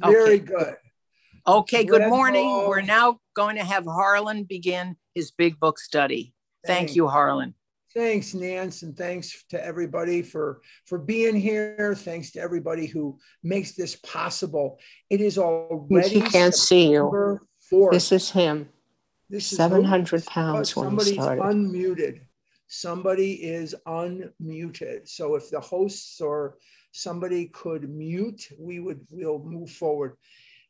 Very okay. good. Okay, good morning. We're now going to have Harlan begin his big book study. Thank you, Harlan. Thanks, Nance, and thanks to everybody for for being here. Thanks to everybody who makes this possible. It is already. He can't see you. 4th. This is him. This is 700 pounds when Somebody's he started. unmuted. Somebody is unmuted. So if the hosts or somebody could mute, we would we'll move forward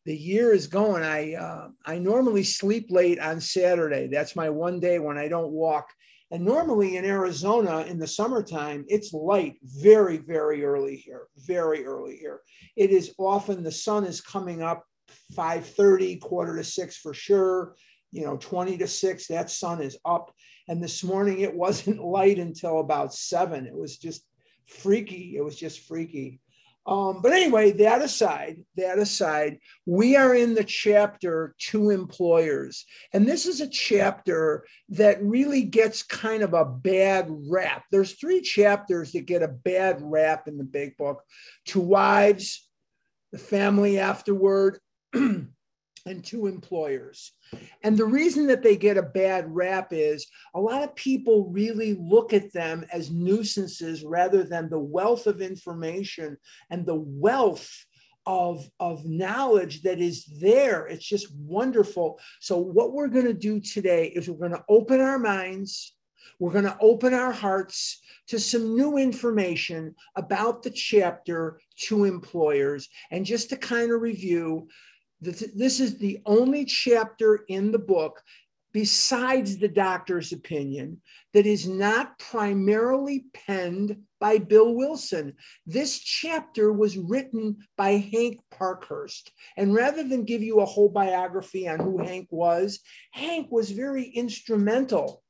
the year is going. I uh, I normally sleep late on Saturday. That's my one day when I don't walk. And normally in Arizona in the summertime, it's light very very early here, very early here. It is often the sun is coming up 5:30, quarter to six for sure. You know, 20 to six, that sun is up. And this morning it wasn't light until about seven. It was just freaky. It was just freaky. Um, but anyway, that aside, that aside, we are in the chapter to employers. And this is a chapter that really gets kind of a bad rap. There's three chapters that get a bad rap in the big book to wives, the family afterward, and to employers. And the reason that they get a bad rap is a lot of people really look at them as nuisances rather than the wealth of information and the wealth of, of knowledge that is there. It's just wonderful. So, what we're going to do today is we're going to open our minds, we're going to open our hearts to some new information about the chapter to employers. And just to kind of review, this is the only chapter in the book besides the doctor's opinion that is not primarily penned by Bill Wilson. This chapter was written by Hank Parkhurst. And rather than give you a whole biography on who Hank was, Hank was very instrumental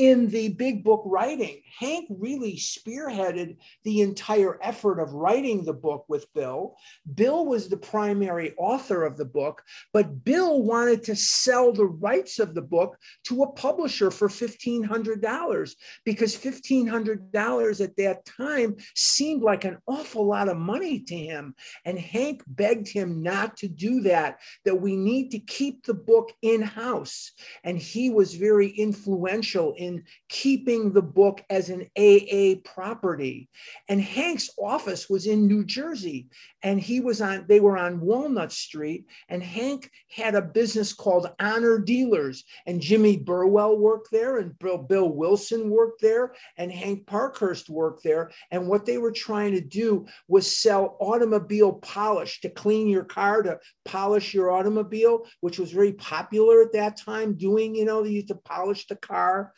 in the big book writing. Hank really spearheaded the entire effort of writing the book with Bill. Bill was the primary author of the book, but Bill wanted to sell the rights of the book to a publisher for $1,500 because $1,500 at that time seemed like an awful lot of money to him. And Hank begged him not to do that, that we need to keep the book in house. And he was very influential in in keeping the book as an AA property. And Hank's office was in New Jersey, and he was on, they were on Walnut Street, and Hank had a business called Honor Dealers, and Jimmy Burwell worked there, and Bill, Bill Wilson worked there, and Hank Parkhurst worked there. And what they were trying to do was sell automobile polish to clean your car, to polish your automobile, which was very popular at that time, doing, you know, you used to polish the car.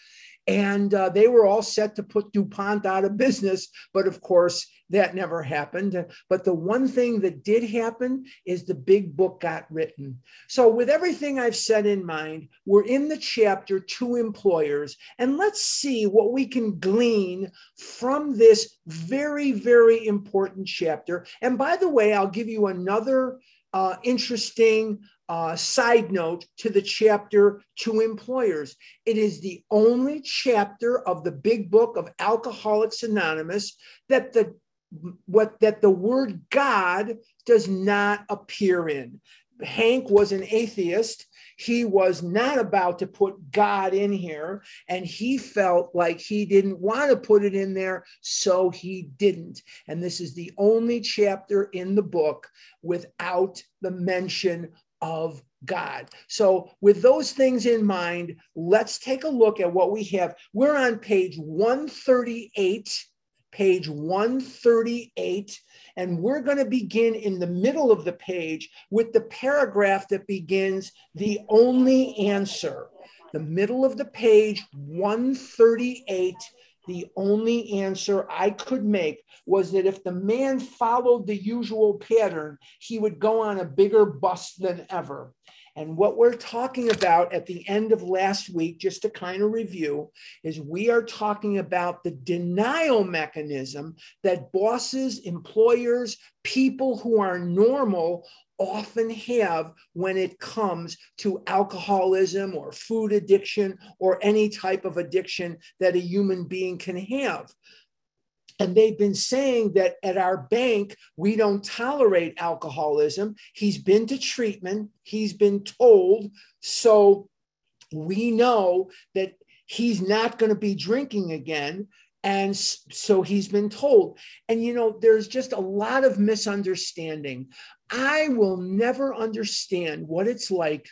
And uh, they were all set to put DuPont out of business. But of course, that never happened. But the one thing that did happen is the big book got written. So, with everything I've said in mind, we're in the chapter to employers. And let's see what we can glean from this very, very important chapter. And by the way, I'll give you another uh, interesting uh, side note to the chapter to employers. It is the only chapter of the big book of Alcoholics Anonymous that the what that the word God does not appear in. Hank was an atheist. He was not about to put God in here, and he felt like he didn't want to put it in there, so he didn't. And this is the only chapter in the book without the mention of God. So, with those things in mind, let's take a look at what we have. We're on page 138, page 138, and we're going to begin in the middle of the page with the paragraph that begins the only answer. The middle of the page, 138 the only answer I could make was that if the man followed the usual pattern, he would go on a bigger bust than ever. And what we're talking about at the end of last week, just to kind of review, is we are talking about the denial mechanism that bosses, employers, people who are normal often have when it comes to alcoholism or food addiction or any type of addiction that a human being can have. and they've been saying that at our bank, we don't tolerate alcoholism. He's been to treatment, he's been told. So we know that he's not going to be drinking again. And so he's been told. And, you know, there's just a lot of misunderstanding. I will never understand what it's like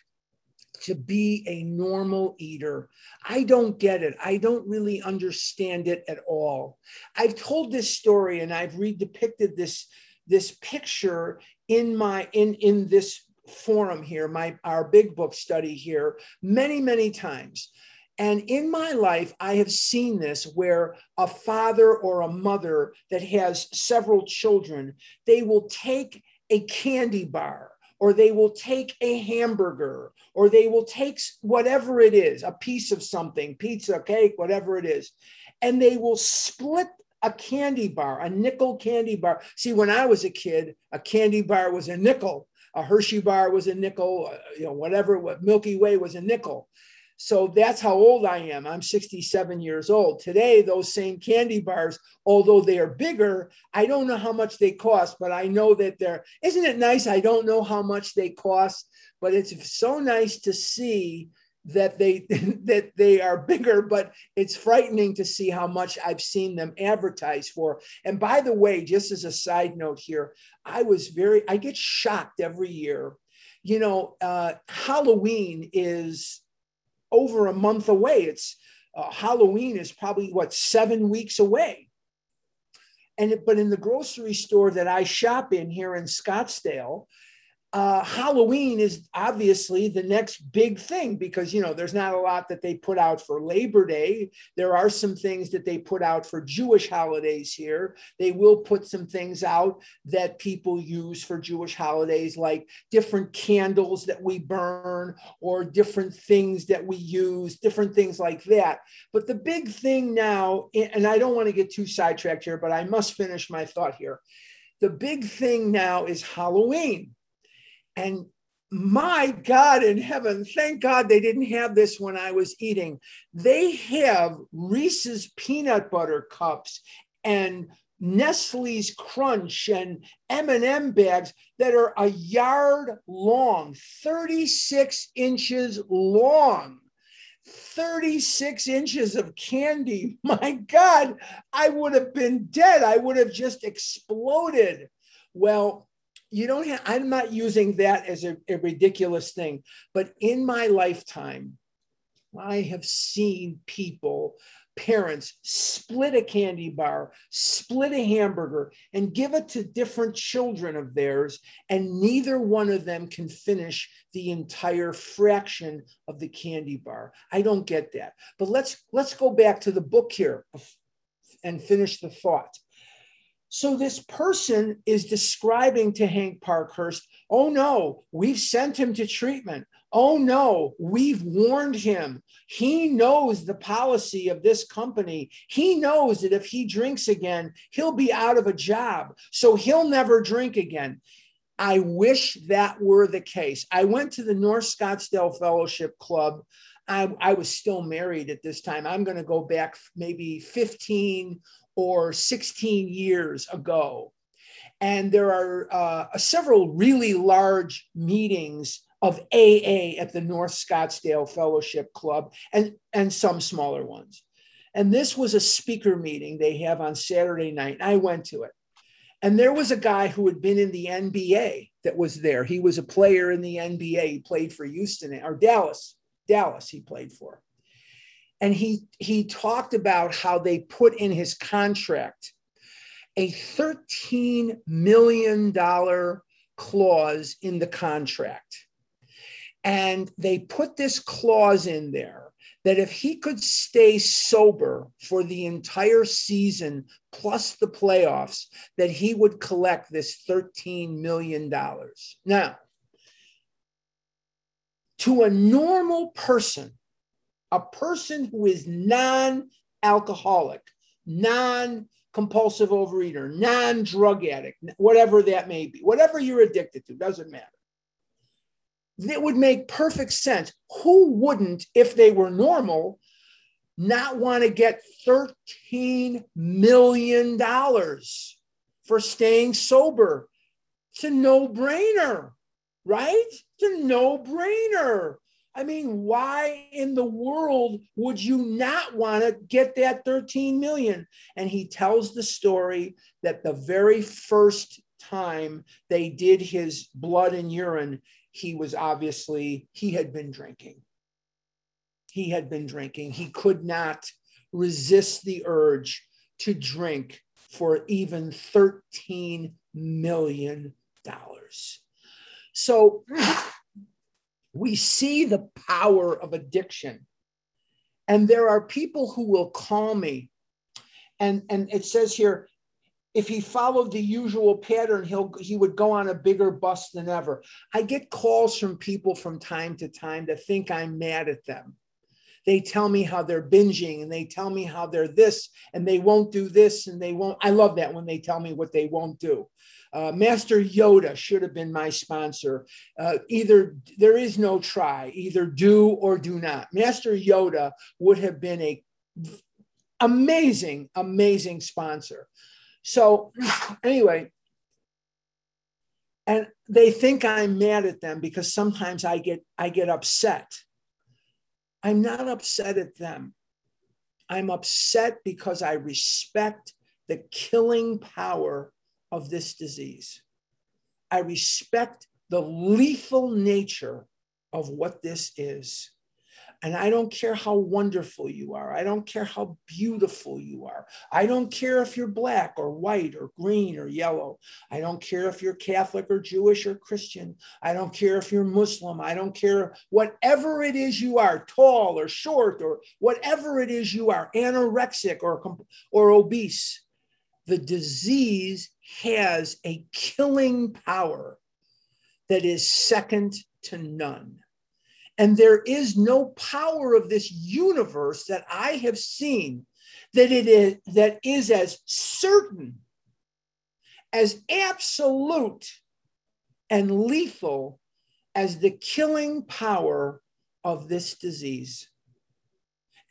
to be a normal eater. I don't get it. I don't really understand it at all. I've told this story and I've redepicted this this picture in my in in this forum here, my our big book study here many many times. And in my life, I have seen this where a father or a mother that has several children, they will take a candy bar or they will take a hamburger, or they will take whatever it is, a piece of something, pizza, cake, whatever it is, and they will split a candy bar, a nickel candy bar. See, when I was a kid, a candy bar was a nickel, a Hershey bar was a nickel, uh, you know, whatever, what Milky Way was a nickel. So that's how old I am. I'm 67 years old. Today, those same candy bars, although they are bigger, I don't know how much they cost, but I know that they're, isn't it nice? I don't know how much they cost, but it's so nice to see that they that they are bigger but it's frightening to see how much i've seen them advertised for and by the way just as a side note here i was very i get shocked every year you know uh, halloween is over a month away. It's uh, Halloween is probably what seven weeks away. And but in the grocery store that I shop in here in Scottsdale, uh, Halloween is obviously the next big thing because you know there's not a lot that they put out for Labor Day. There are some things that they put out for Jewish holidays here. They will put some things out that people use for Jewish holidays, like different candles that we burn or different things that we use, different things like that. But the big thing now, and I don't want to get too sidetracked here, but I must finish my thought here. The big thing now is Halloween and my God in heaven, thank God they didn't have this when I was eating. They have Reese's peanut butter cups and Nestle's Crunch and M&M bags that are a yard long, 36 inches long. 36 inches of candy. My God, I would have been dead. I would have just exploded. Well, you don't have, I'm not using that as a, a ridiculous thing, but in my lifetime, I have seen people, parents split a candy bar, split a hamburger, and give it to different children of theirs, and neither one of them can finish the entire fraction of the candy bar. I don't get that. But let's let's go back to the book here and finish the thought. So this person is describing to Hank Parkhurst, oh no, we've sent him to treatment. Oh no, we've warned him. He knows the policy of this company. He knows that if he drinks again, he'll be out of a job. So he'll never drink again. I wish that were the case. I went to the North Scottsdale Fellowship Club. I, I was still married at this time. I'm going to go back maybe 15 or 16 years ago. And there are uh, several really large meetings of AA at the North Scottsdale Fellowship Club and, and some smaller ones. And this was a speaker meeting they have on Saturday night. I went to it. And there was a guy who had been in the NBA that was there. He was a player in the NBA. He played for Houston or Dallas. Dallas, he played for and he he talked about how they put in his contract a 13 million dollar clause in the contract. And they put this clause in there that if he could stay sober for the entire season plus the playoffs that he would collect this 13 million dollars. Now to a normal person a person who is non alcoholic, non compulsive overeater, non drug addict, whatever that may be, whatever you're addicted to, doesn't matter. It would make perfect sense. Who wouldn't, if they were normal, not want to get $13 million for staying sober? It's a no brainer, right? It's a no brainer. I mean, why in the world would you not want to get that 13 million? And he tells the story that the very first time they did his blood and urine, he was obviously, he had been drinking. He had been drinking. He could not resist the urge to drink for even $13 million. So we see the power of addiction. And there are people who will call me. And, and it says here, if he followed the usual pattern, he'll he would go on a bigger bus than ever. I get calls from people from time to time that think I'm mad at them. They tell me how they're binging and they tell me how they're this and they won't do this and they won't. I love that when they tell me what they won't do. Uh, Master Yoda should have been my sponsor. Uh, either there is no try, either do or do not. Master Yoda would have been a amazing, amazing sponsor. So anyway, and they think I'm mad at them because sometimes I get I get upset. I'm not upset at them. I'm upset because I respect the killing power of this disease. I respect the lethal nature of what this is. And I don't care how wonderful you are. I don't care how beautiful you are. I don't care if you're black or white or green or yellow. I don't care if you're Catholic or Jewish or Christian. I don't care if you're Muslim. I don't care whatever it is you are, tall or short or whatever it is you are, anorexic or, or obese. The disease has a killing power that is second to none. And there is no power of this universe that I have seen that it is that is as certain, as absolute and lethal as the killing power of this disease.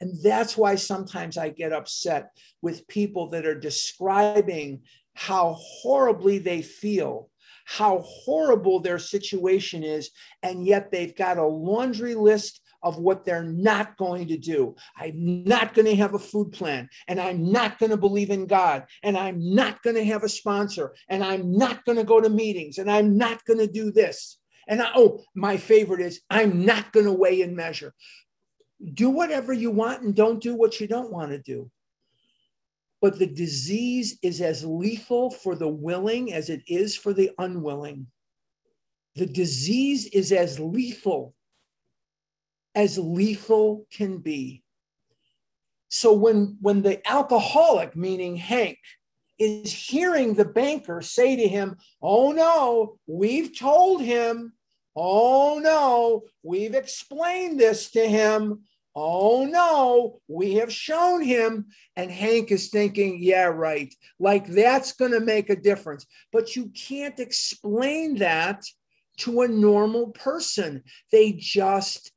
And that's why sometimes I get upset with people that are describing how horribly they feel, how horrible their situation is, and yet they've got a laundry list of what they're not going to do. I'm not going to have a food plan, and I'm not going to believe in God, and I'm not going to have a sponsor, and I'm not going to go to meetings, and I'm not going to do this. And I, oh, my favorite is I'm not going to weigh and measure. Do whatever you want and don't do what you don't want to do but the disease is as lethal for the willing as it is for the unwilling. The disease is as lethal as lethal can be. So when, when the alcoholic, meaning Hank, is hearing the banker say to him, Oh no, we've told him. Oh no, we've explained this to him. Oh no, we have shown him. And Hank is thinking, yeah, right. Like that's going to make a difference. But you can't explain that to a normal person. They just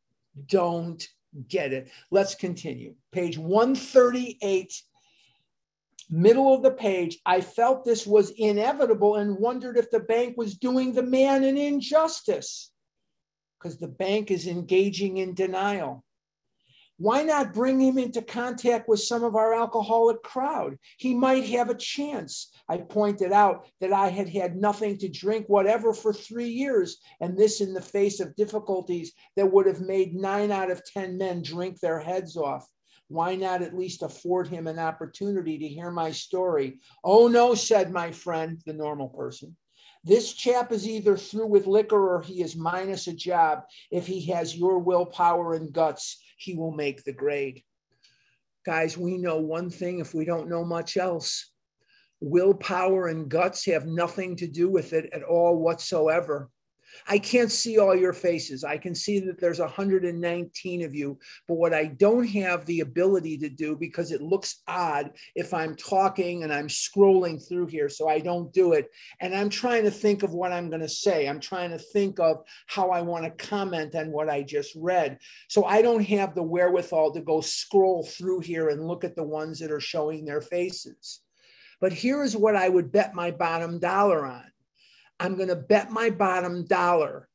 don't get it. Let's continue. Page 138, middle of the page. I felt this was inevitable and wondered if the bank was doing the man an injustice because the bank is engaging in denial. Why not bring him into contact with some of our alcoholic crowd? He might have a chance. I pointed out that I had had nothing to drink, whatever, for three years, and this in the face of difficulties that would have made nine out of 10 men drink their heads off. Why not at least afford him an opportunity to hear my story? Oh, no, said my friend, the normal person. This chap is either through with liquor or he is minus a job if he has your willpower and guts he will make the grade. Guys, we know one thing if we don't know much else. Willpower and guts have nothing to do with it at all whatsoever. I can't see all your faces. I can see that there's 119 of you. But what I don't have the ability to do because it looks odd if I'm talking and I'm scrolling through here. So I don't do it. And I'm trying to think of what I'm going to say. I'm trying to think of how I want to comment on what I just read. So I don't have the wherewithal to go scroll through here and look at the ones that are showing their faces. But here is what I would bet my bottom dollar on I'm going to bet my bottom dollar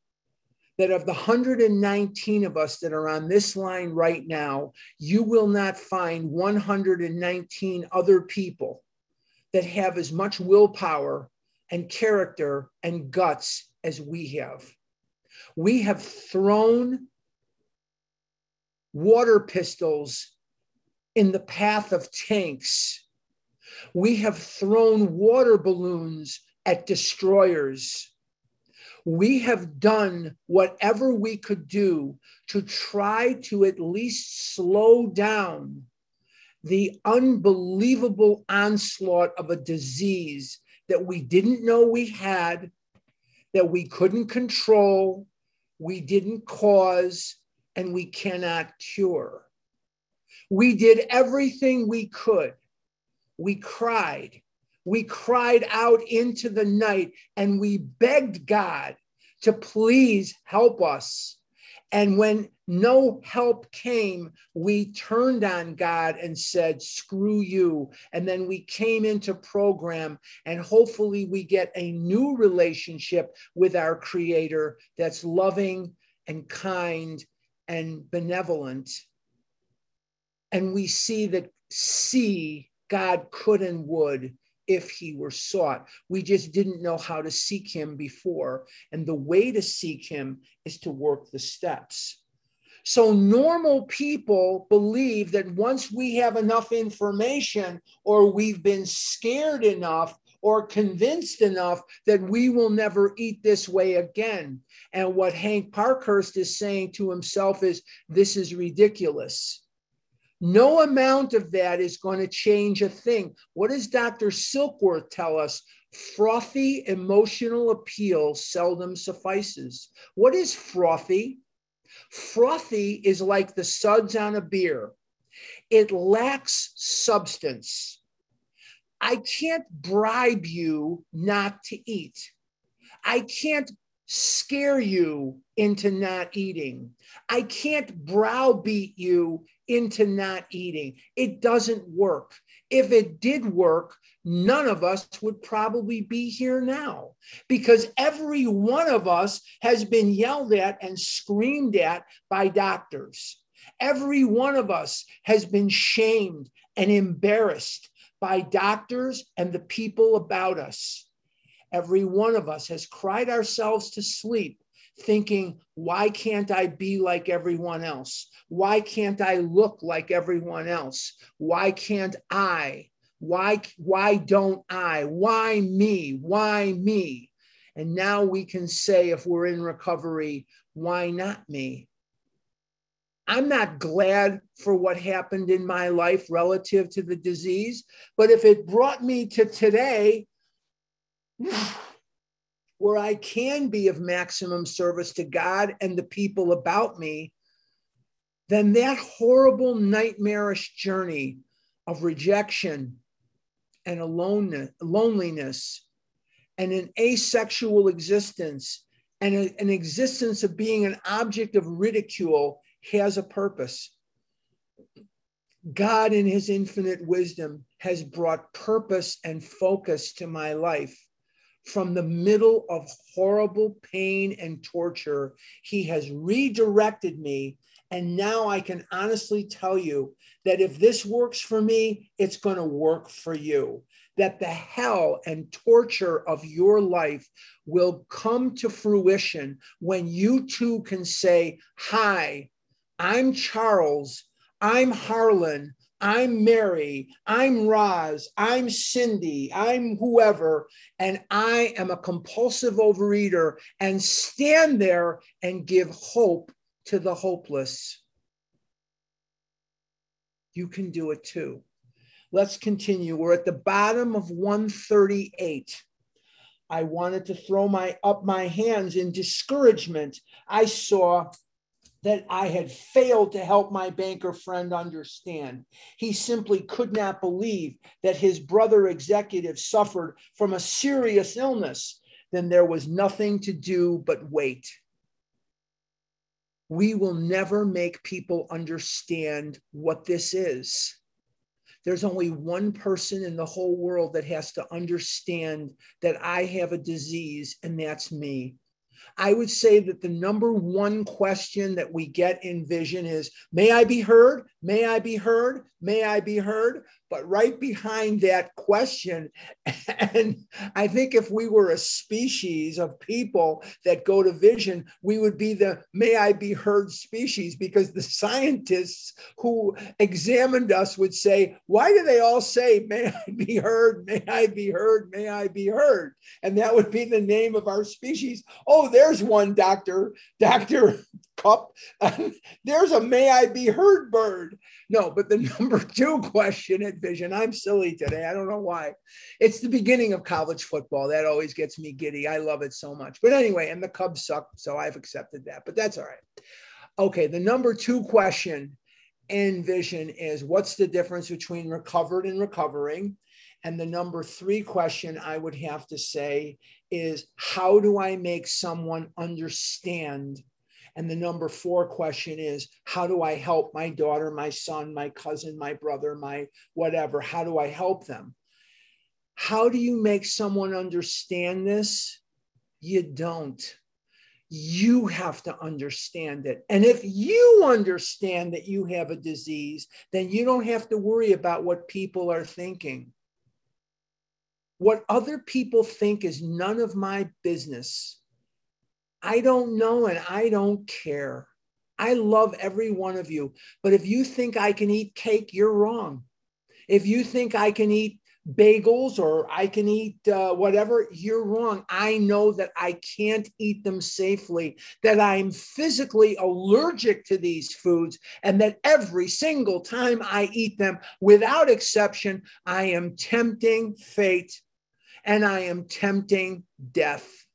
that of the 119 of us that are on this line right now, you will not find 119 other people that have as much willpower and character and guts as we have. We have thrown water pistols in the path of tanks. We have thrown water balloons at destroyers. We have done whatever we could do to try to at least slow down the unbelievable onslaught of a disease that we didn't know we had, that we couldn't control, we didn't cause, and we cannot cure. We did everything we could. We cried. We cried out into the night and we begged God to please help us. And when no help came, we turned on God and said, screw you. And then we came into program, and hopefully, we get a new relationship with our Creator that's loving and kind and benevolent. And we see that, see God could and would if he were sought. We just didn't know how to seek him before. And the way to seek him is to work the steps. So, normal people believe that once we have enough information or we've been scared enough or convinced enough that we will never eat this way again. And what Hank Parkhurst is saying to himself is, This is ridiculous. No amount of that is going to change a thing. What does Dr. Silkworth tell us? Frothy emotional appeal seldom suffices. What is frothy? Frothy is like the suds on a beer, it lacks substance. I can't bribe you not to eat. I can't scare you into not eating. I can't browbeat you into not eating. It doesn't work. If it did work, none of us would probably be here now because every one of us has been yelled at and screamed at by doctors. Every one of us has been shamed and embarrassed by doctors and the people about us. Every one of us has cried ourselves to sleep thinking, why can't I be like everyone else? Why can't I look like everyone else? Why can't I? Why, why don't I? Why me? Why me? And now we can say, if we're in recovery, why not me? I'm not glad for what happened in my life relative to the disease, but if it brought me to today, where I can be of maximum service to God and the people about me, then that horrible, nightmarish journey of rejection and aloneness, loneliness and an asexual existence and a, an existence of being an object of ridicule has a purpose. God, in his infinite wisdom, has brought purpose and focus to my life from the middle of horrible pain and torture. He has redirected me. And now I can honestly tell you that if this works for me, it's going to work for you. That the hell and torture of your life will come to fruition when you too can say, Hi, I'm Charles. I'm Harlan. I'm Mary, I'm Roz, I'm Cindy, I'm whoever, and I am a compulsive overeater and stand there and give hope to the hopeless. You can do it too. Let's continue. We're at the bottom of 138. I wanted to throw my up my hands in discouragement. I saw that I had failed to help my banker friend understand. He simply could not believe that his brother executive suffered from a serious illness. Then there was nothing to do but wait. We will never make people understand what this is. There's only one person in the whole world that has to understand that I have a disease, and that's me. I would say that the number one question that we get in vision is May I be heard? May I be heard? May I be heard? But right behind that question, and I think if we were a species of people that go to vision, we would be the may I be heard species because the scientists who examined us would say, Why do they all say, May I be heard? May I be heard? May I be heard? And that would be the name of our species. Oh, there's one doctor, Dr. Cup. there's a may I be heard bird. No, but the number two question at Vision, I'm silly today. I don't know why. It's the beginning of college football. That always gets me giddy. I love it so much. But anyway, and the Cubs suck. So I've accepted that, but that's all right. Okay, the number two question in Vision is what's the difference between recovered and recovering? And the number three question I would have to say is how do I make someone understand and the number four question is how do I help my daughter, my son, my cousin, my brother, my whatever? How do I help them? How do you make someone understand this? You don't. You have to understand it. And if you understand that you have a disease, then you don't have to worry about what people are thinking. What other people think is none of my business. I don't know and I don't care. I love every one of you. But if you think I can eat cake, you're wrong. If you think I can eat bagels or I can eat uh, whatever, you're wrong. I know that I can't eat them safely, that I'm physically allergic to these foods, and that every single time I eat them, without exception, I am tempting fate and I am tempting death.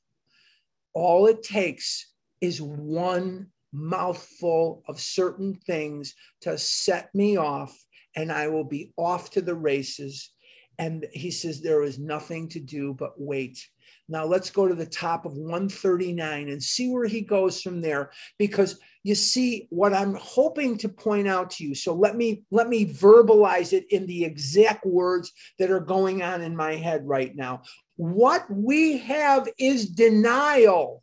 All it takes is one mouthful of certain things to set me off, and I will be off to the races. And he says, There is nothing to do but wait. Now let's go to the top of 139 and see where he goes from there because you see what I'm hoping to point out to you. So let me let me verbalize it in the exact words that are going on in my head right now. What we have is denial.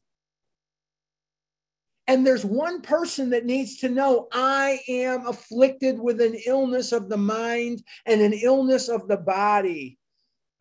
And there's one person that needs to know I am afflicted with an illness of the mind and an illness of the body.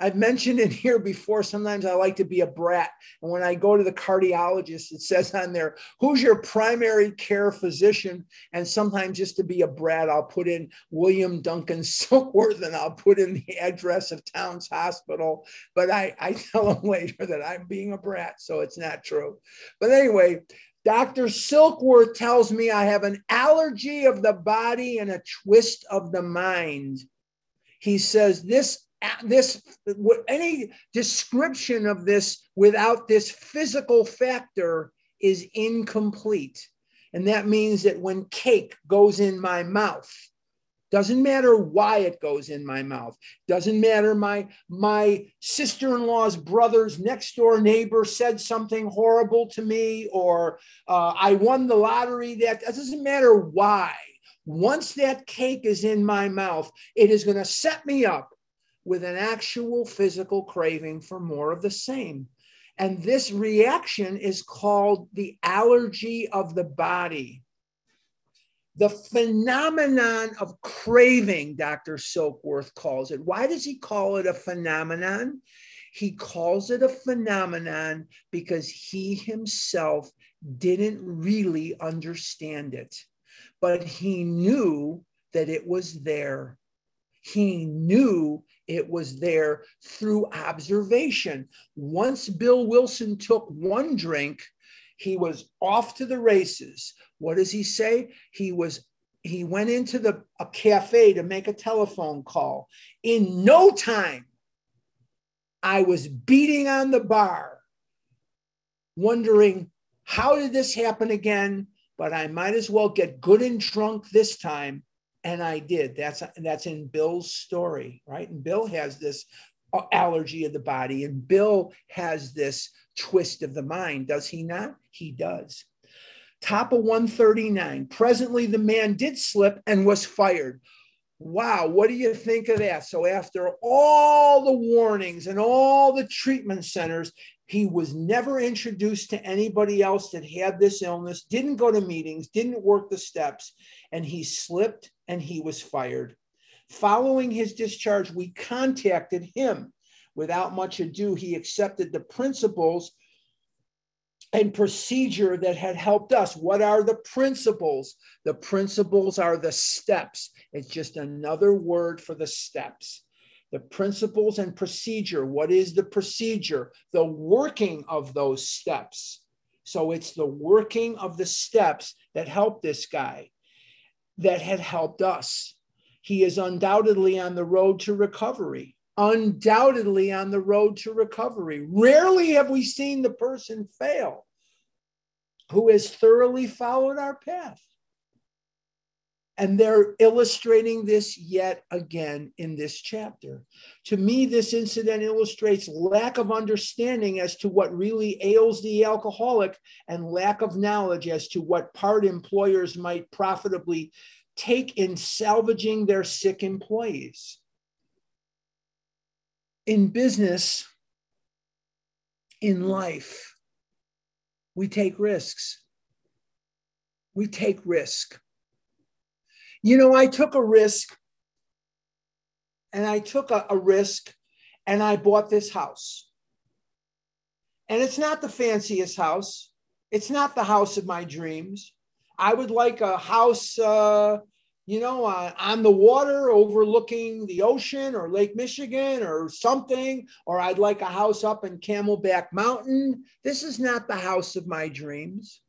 I've mentioned it here before. Sometimes I like to be a brat. And when I go to the cardiologist, it says on there, who's your primary care physician? And sometimes just to be a brat, I'll put in William Duncan Silkworth and I'll put in the address of Towns Hospital. But I, I tell them later that I'm being a brat, so it's not true. But anyway, Dr. Silkworth tells me I have an allergy of the body and a twist of the mind. He says this this any description of this without this physical factor is incomplete. And that means that when cake goes in my mouth doesn't matter why it goes in my mouth doesn't matter my my sister-in-law's brother's next door neighbor said something horrible to me or uh, i won the lottery that, that doesn't matter why. Once that cake is in my mouth it is going to set me up with an actual physical craving for more of the same. And this reaction is called the allergy of the body. The phenomenon of craving, Dr. Silkworth calls it. Why does he call it a phenomenon? He calls it a phenomenon because he himself didn't really understand it, but he knew that it was there. He knew it was there through observation. Once Bill Wilson took one drink, he was off to the races. What does he say? He was he went into the a cafe to make a telephone call. In no time, I was beating on the bar, wondering how did this happen again? But I might as well get good and drunk this time. And I did. That's that's in Bill's story, right? And Bill has this uh, allergy of the body, and Bill has this twist of the mind. Does he not? He does. Top of 139. Presently, the man did slip and was fired. Wow, what do you think of that? So, after all the warnings and all the treatment centers, he was never introduced to anybody else that had this illness, didn't go to meetings, didn't work the steps, and he slipped and he was fired. Following his discharge, we contacted him. Without much ado, he accepted the principles and procedure that had helped us. What are the principles? The principles are the steps. It's just another word for the steps. The principles and procedure. What is the procedure? The working of those steps. So it's the working of the steps that helped this guy, that had helped us. He is undoubtedly on the road to recovery undoubtedly on the road to recovery. Rarely have we seen the person fail who has thoroughly followed our path. And they're illustrating this yet again in this chapter. To me, this incident illustrates lack of understanding as to what really ails the alcoholic and lack of knowledge as to what part employers might profitably take in salvaging their sick employees in business, in life, we take risks. We take risk. You know, I took a risk and I took a, a risk and I bought this house. And it's not the fanciest house. It's not the house of my dreams. I would like a house uh, you know, uh, on the water overlooking the ocean or Lake Michigan or something, or I'd like a house up in Camelback Mountain. This is not the house of my dreams.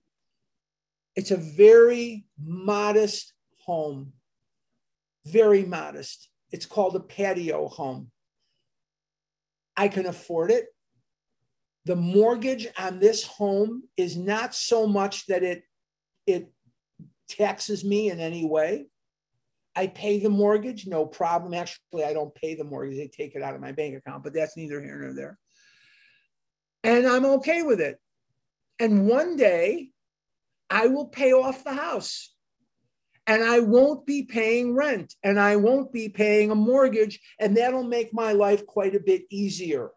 It's a very modest home, very modest. It's called a patio home. I can afford it. The mortgage on this home is not so much that it, it taxes me in any way I pay the mortgage, no problem. Actually, I don't pay the mortgage, they take it out of my bank account, but that's neither here nor there. And I'm okay with it. And one day I will pay off the house and I won't be paying rent and I won't be paying a mortgage, and that'll make my life quite a bit easier.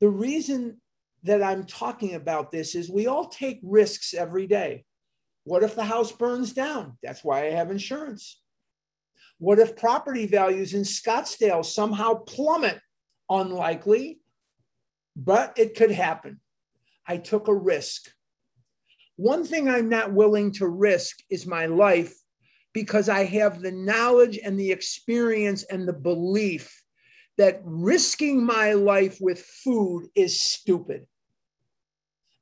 The reason that I'm talking about this is we all take risks every day. What if the house burns down? That's why I have insurance. What if property values in Scottsdale somehow plummet? Unlikely, but it could happen. I took a risk. One thing I'm not willing to risk is my life because I have the knowledge and the experience and the belief that risking my life with food is stupid.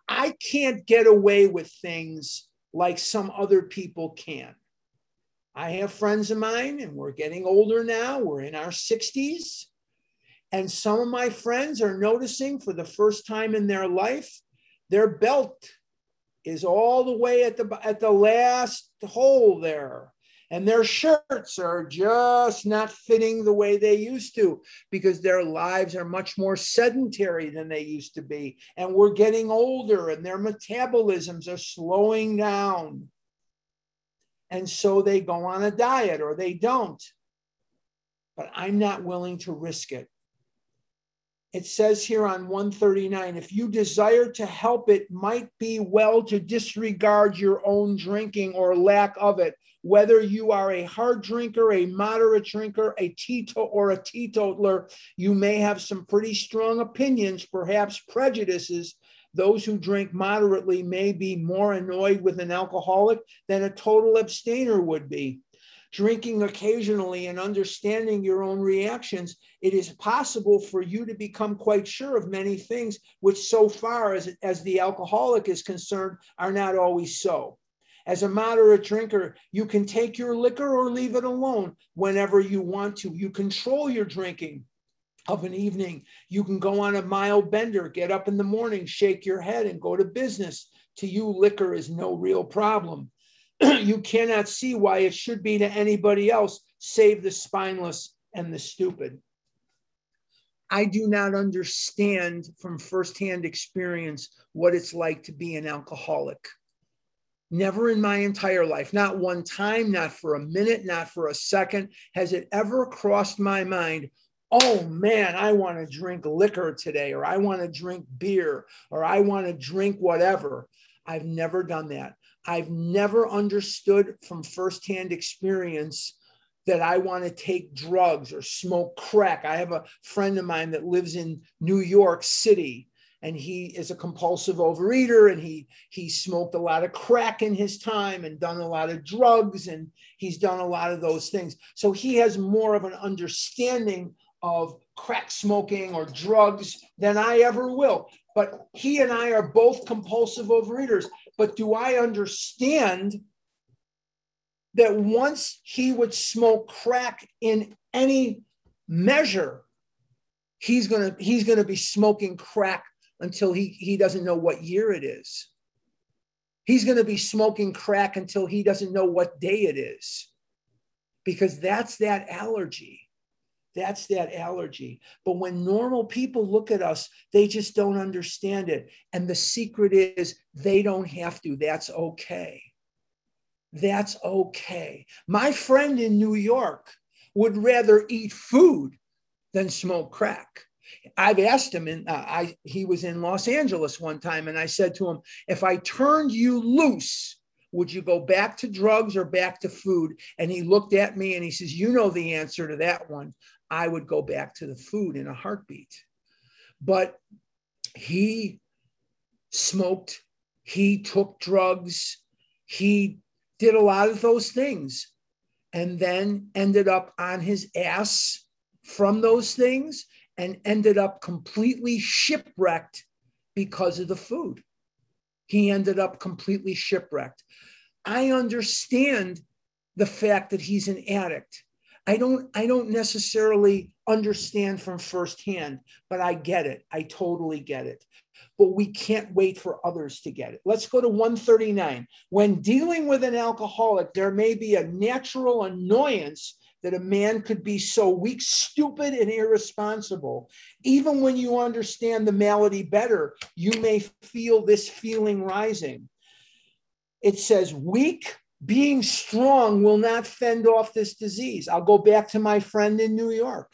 I can't get away with things like some other people can. I have friends of mine, and we're getting older now, we're in our 60s. And some of my friends are noticing for the first time in their life, their belt is all the way at the, at the last hole there and their shirts are just not fitting the way they used to because their lives are much more sedentary than they used to be. And we're getting older and their metabolisms are slowing down. And so they go on a diet or they don't. But I'm not willing to risk it. It says here on 139 if you desire to help it, might be well to disregard your own drinking or lack of it whether you are a hard drinker, a moderate drinker, a teeto or a teetotaler, you may have some pretty strong opinions, perhaps prejudices. Those who drink moderately may be more annoyed with an alcoholic than a total abstainer would be. Drinking occasionally and understanding your own reactions, it is possible for you to become quite sure of many things, which, so far as, as the alcoholic is concerned, are not always so. As a moderate drinker, you can take your liquor or leave it alone whenever you want to. You control your drinking of an evening. You can go on a mild bender, get up in the morning, shake your head, and go to business. To you, liquor is no real problem. you cannot see why it should be to anybody else save the spineless and the stupid. I do not understand from firsthand experience what it's like to be an alcoholic. Never in my entire life, not one time, not for a minute, not for a second, has it ever crossed my mind, oh man, I want to drink liquor today, or I want to drink beer, or I want to drink whatever. I've never done that. I've never understood from firsthand experience that I want to take drugs or smoke crack. I have a friend of mine that lives in New York City and he is a compulsive overeater and he he smoked a lot of crack in his time and done a lot of drugs and he's done a lot of those things. So he has more of an understanding of crack smoking or drugs than I ever will. But he and I are both compulsive overeaters. But do I understand that once he would smoke crack in any measure, he's gonna he's gonna be smoking crack until he, he doesn't know what year it is. He's gonna be smoking crack until he doesn't know what day it is. Because that's that allergy. That's that allergy. But when normal people look at us, they just don't understand it. And the secret is they don't have to. That's okay. That's okay. My friend in New York would rather eat food than smoke crack. I've asked him, and uh, I he was in Los Angeles one time, and I said to him, "If I turned you loose, would you go back to drugs or back to food?" And he looked at me and he says, "You know the answer to that one. I would go back to the food in a heartbeat. But he smoked, he took drugs, he did a lot of those things, and then ended up on his ass from those things and ended up completely shipwrecked because of the food. He ended up completely shipwrecked. I understand the fact that he's an addict. I don't I don't necessarily understand from firsthand, but I get it. I totally get it. But we can't wait for others to get it. Let's go to 139. When dealing with an alcoholic, there may be a natural annoyance that a man could be so weak, stupid, and irresponsible. Even when you understand the malady better, you may feel this feeling rising. It says, weak, being strong will not fend off this disease. I'll go back to my friend in New York.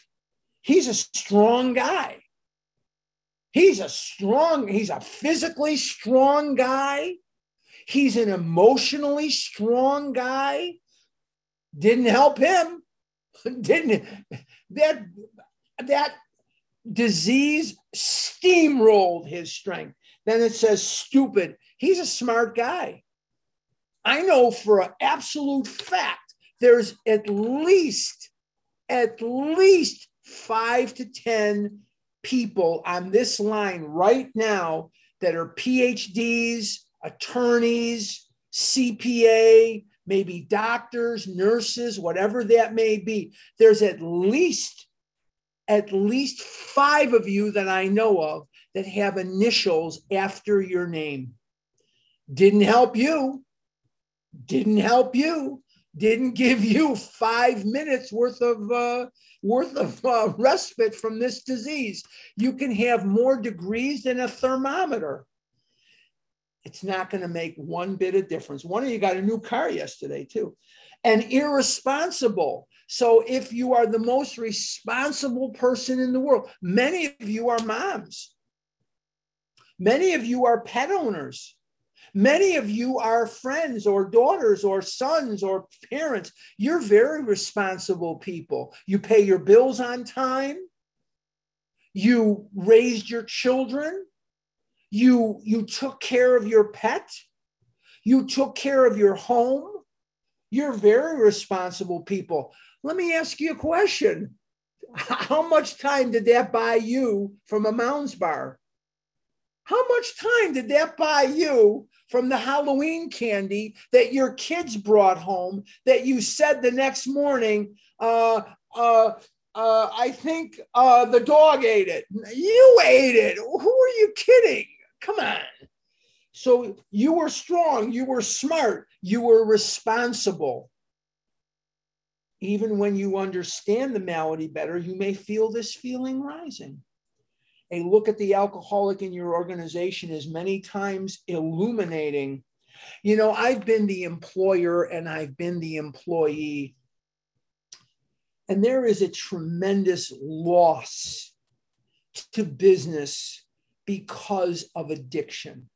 He's a strong guy. He's a strong, he's a physically strong guy. He's an emotionally strong guy. Didn't help him. Didn't that that disease steamrolled his strength. Then it says stupid. He's a smart guy. I know for an absolute fact there's at least, at least five to 10 people on this line right now that are PhDs, attorneys, CPA, maybe doctors, nurses, whatever that may be. There's at least at least five of you that I know of that have initials after your name. Didn't help you didn't help you didn't give you five minutes worth of uh, worth of uh, respite from this disease you can have more degrees than a thermometer it's not going to make one bit of difference one of you got a new car yesterday too and irresponsible so if you are the most responsible person in the world many of you are moms many of you are pet owners Many of you are friends or daughters or sons or parents. You're very responsible people. You pay your bills on time. You raised your children. You, you took care of your pet. You took care of your home. You're very responsible people. Let me ask you a question. How much time did that buy you from a Mounds bar? How much time did that buy you from the Halloween candy that your kids brought home that you said the next morning, uh, uh, uh, I think uh, the dog ate it. You ate it. Who are you kidding? Come on. So you were strong, you were smart, you were responsible. Even when you understand the malady better, you may feel this feeling rising. A look at the alcoholic in your organization is many times illuminating. You know, I've been the employer and I've been the employee and there is a tremendous loss to business because of addiction.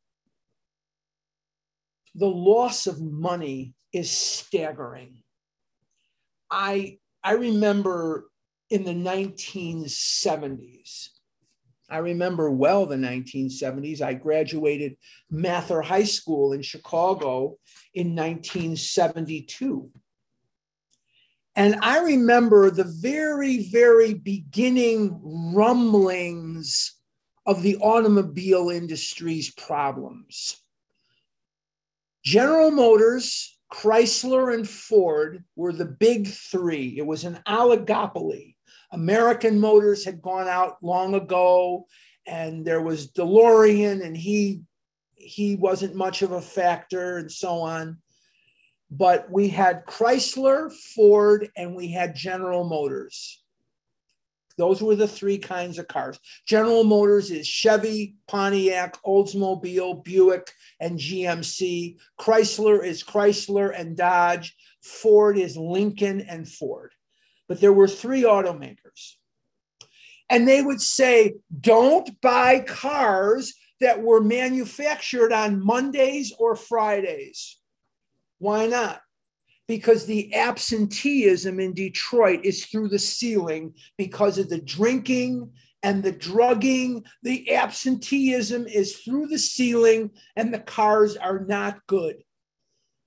The loss of money is staggering. I, I remember in the 1970s, I remember well the 1970s. I graduated Mather High School in Chicago in 1972. And I remember the very, very beginning rumblings of the automobile industry's problems. General Motors, Chrysler, and Ford were the big three. It was an oligopoly. American Motors had gone out long ago, and there was DeLorean, and he he wasn't much of a factor, and so on but we had Chrysler, Ford, and we had General Motors. Those were the three kinds of cars. General Motors is Chevy, Pontiac, Oldsmobile, Buick, and GMC. Chrysler is Chrysler and Dodge. Ford is Lincoln and Ford. But there were three automakers. And they would say, don't buy cars that were manufactured on Mondays or Fridays. Why not? Because the absenteeism in Detroit is through the ceiling because of the drinking and the drugging. The absenteeism is through the ceiling and the cars are not good.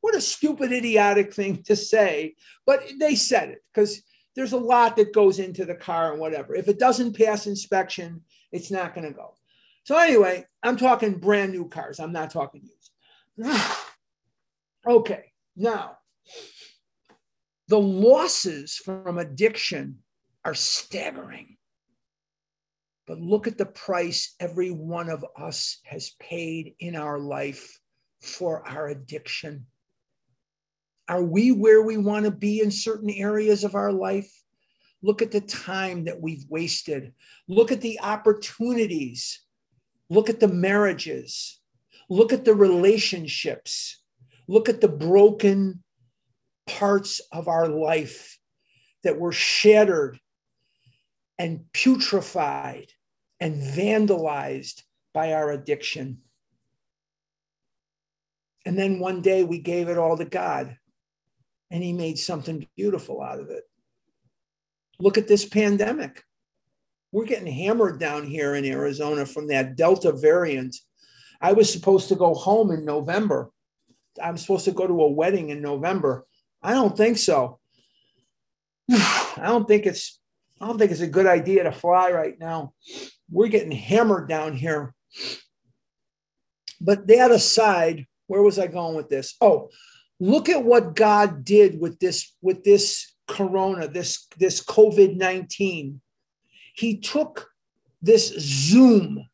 What a stupid, idiotic thing to say, but they said it because there's a lot that goes into the car and whatever. If it doesn't pass inspection, it's not going to go. So, anyway, I'm talking brand new cars. I'm not talking used. Okay, now the losses from addiction are staggering. But look at the price every one of us has paid in our life for our addiction. Are we where we want to be in certain areas of our life? Look at the time that we've wasted. Look at the opportunities. Look at the marriages. Look at the relationships. Look at the broken parts of our life that were shattered and putrefied and vandalized by our addiction. And then one day we gave it all to God and He made something beautiful out of it. Look at this pandemic. We're getting hammered down here in Arizona from that Delta variant. I was supposed to go home in November I'm supposed to go to a wedding in November. I don't think so. I don't think it's I don't think it's a good idea to fly right now. We're getting hammered down here. But that aside, where was I going with this? Oh, look at what God did with this with this corona, this this COVID-19. He took this Zoom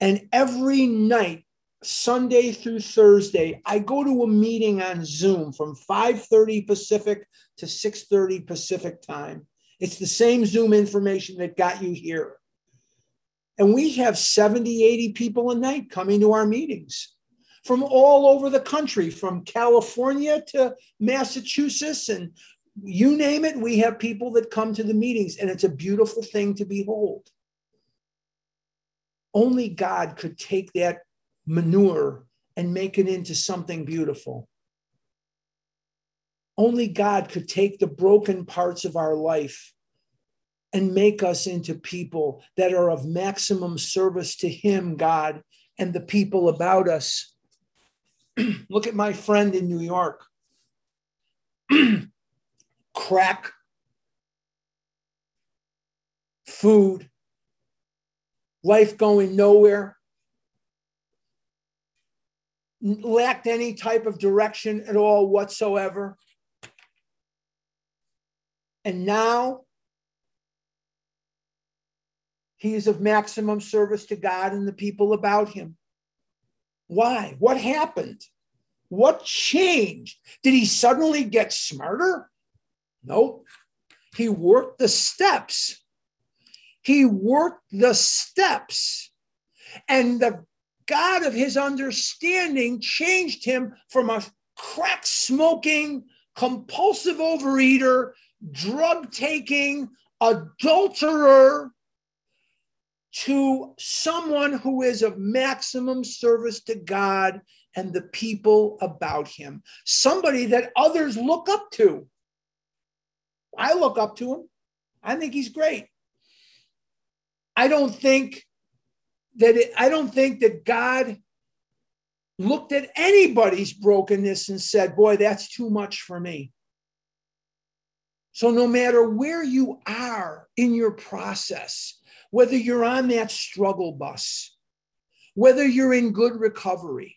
and every night Sunday through Thursday, I go to a meeting on Zoom from 5:30 Pacific to 6:30 Pacific time. It's the same Zoom information that got you here. And we have 70, 80 people a night coming to our meetings from all over the country, from California to Massachusetts and you name it, we have people that come to the meetings, and it's a beautiful thing to behold. Only God could take that manure and make it into something beautiful. Only God could take the broken parts of our life and make us into people that are of maximum service to Him, God, and the people about us. Look at my friend in New York. Crack, food, life going nowhere lacked any type of direction at all whatsoever. And now he is of maximum service to God and the people about him. Why? What happened? What changed? Did he suddenly get smarter? Nope. He worked the steps. He worked the steps. And the God of his understanding changed him from a crack smoking, compulsive overeater, drug taking, adulterer to someone who is of maximum service to God and the people about him, somebody that others look up to. I look up to him. I think he's great. I don't think that it, I don't think that God looked at anybody's brokenness and said, "Boy, that's too much for me." So no matter where you are in your process, whether you're on that struggle bus, whether you're in good recovery,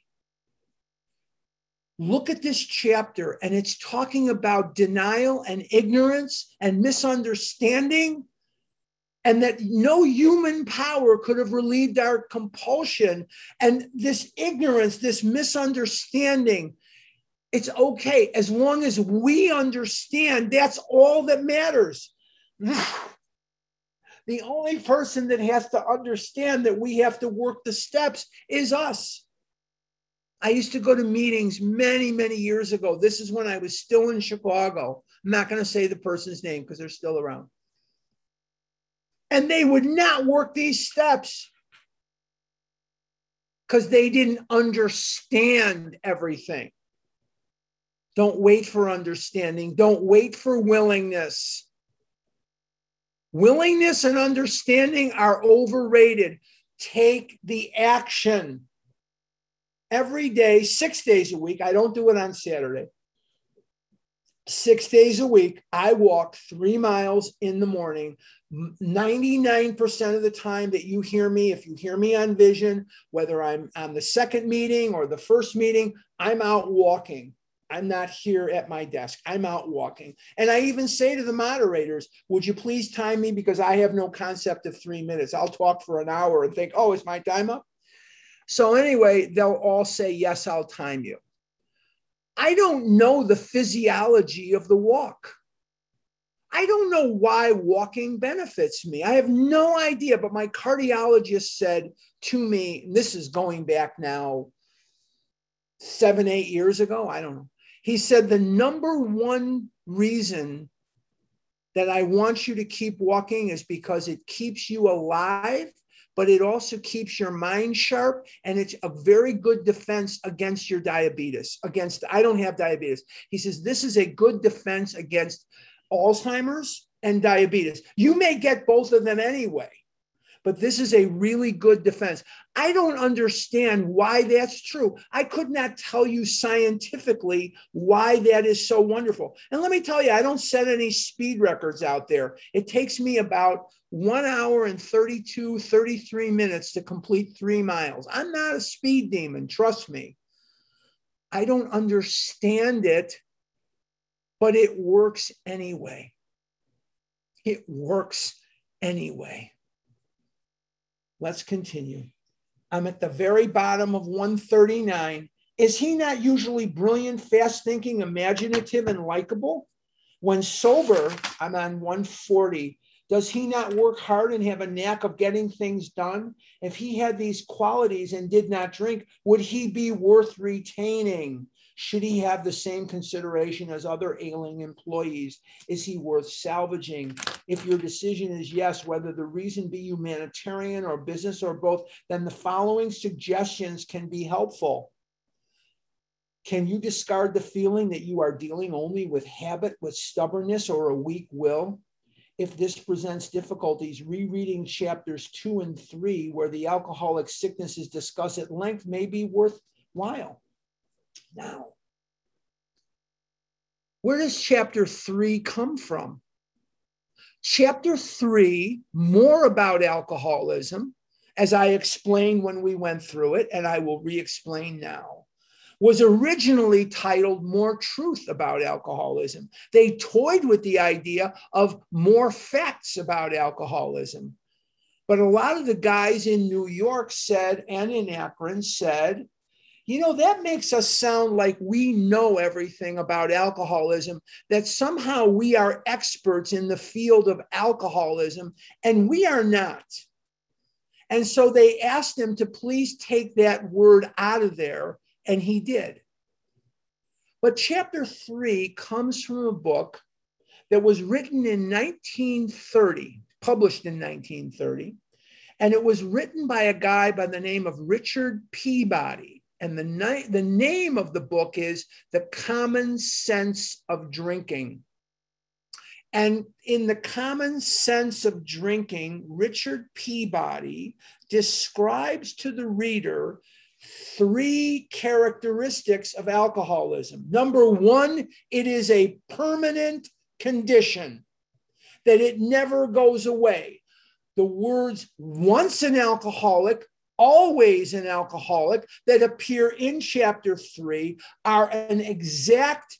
look at this chapter and it's talking about denial and ignorance and misunderstanding and that no human power could have relieved our compulsion and this ignorance this misunderstanding it's okay as long as we understand that's all that matters the only person that has to understand that we have to work the steps is us I used to go to meetings many, many years ago. This is when I was still in Chicago. I'm not going to say the person's name because they're still around. And they would not work these steps because they didn't understand everything. Don't wait for understanding, don't wait for willingness. Willingness and understanding are overrated. Take the action every day, six days a week. I don't do it on Saturday. Six days a week, I walk three miles in the morning. 99% of the time that you hear me, if you hear me on vision, whether I'm on the second meeting or the first meeting, I'm out walking. I'm not here at my desk. I'm out walking. And I even say to the moderators, would you please time me? Because I have no concept of three minutes. I'll talk for an hour and think, oh, is my time up? So, anyway, they'll all say, Yes, I'll time you. I don't know the physiology of the walk. I don't know why walking benefits me. I have no idea, but my cardiologist said to me, this is going back now seven, eight years ago. I don't know. He said, the number one reason that I want you to keep walking is because it keeps you alive but it also keeps your mind sharp and it's a very good defense against your diabetes. Against, I don't have diabetes. He says, this is a good defense against Alzheimer's and diabetes. You may get both of them anyway, but this is a really good defense. I don't understand why that's true. I could not tell you scientifically why that is so wonderful. And let me tell you, I don't set any speed records out there. It takes me about one hour and 32, 33 minutes to complete three miles. I'm not a speed demon, trust me. I don't understand it, but it works anyway. It works anyway. Let's continue. I'm at the very bottom of 139. Is he not usually brilliant, fast thinking, imaginative, and likable? When sober, I'm on 140. Does he not work hard and have a knack of getting things done? If he had these qualities and did not drink, would he be worth retaining? Should he have the same consideration as other ailing employees? Is he worth salvaging? If your decision is yes, whether the reason be humanitarian or business or both, then the following suggestions can be helpful. Can you discard the feeling that you are dealing only with habit, with stubbornness, or a weak will? If this presents difficulties, rereading chapters two and three, where the alcoholic sickness is discussed at length, may be worthwhile. Now, where does chapter three come from? Chapter three, more about alcoholism, as I explained when we went through it, and I will re explain now. Was originally titled More Truth About Alcoholism. They toyed with the idea of more facts about alcoholism. But a lot of the guys in New York said, and in Akron said, you know, that makes us sound like we know everything about alcoholism, that somehow we are experts in the field of alcoholism, and we are not. And so they asked him to please take that word out of there, and he did. But chapter three comes from a book that was written in 1930, published in 1930, and it was written by a guy by the name of Richard Peabody. And the, ni- the name of the book is The Common Sense of Drinking. And in The Common Sense of Drinking, Richard Peabody describes to the reader three characteristics of alcoholism. Number one, it is a permanent condition, that it never goes away. The words once an alcoholic, always an alcoholic that appear in chapter three are an exact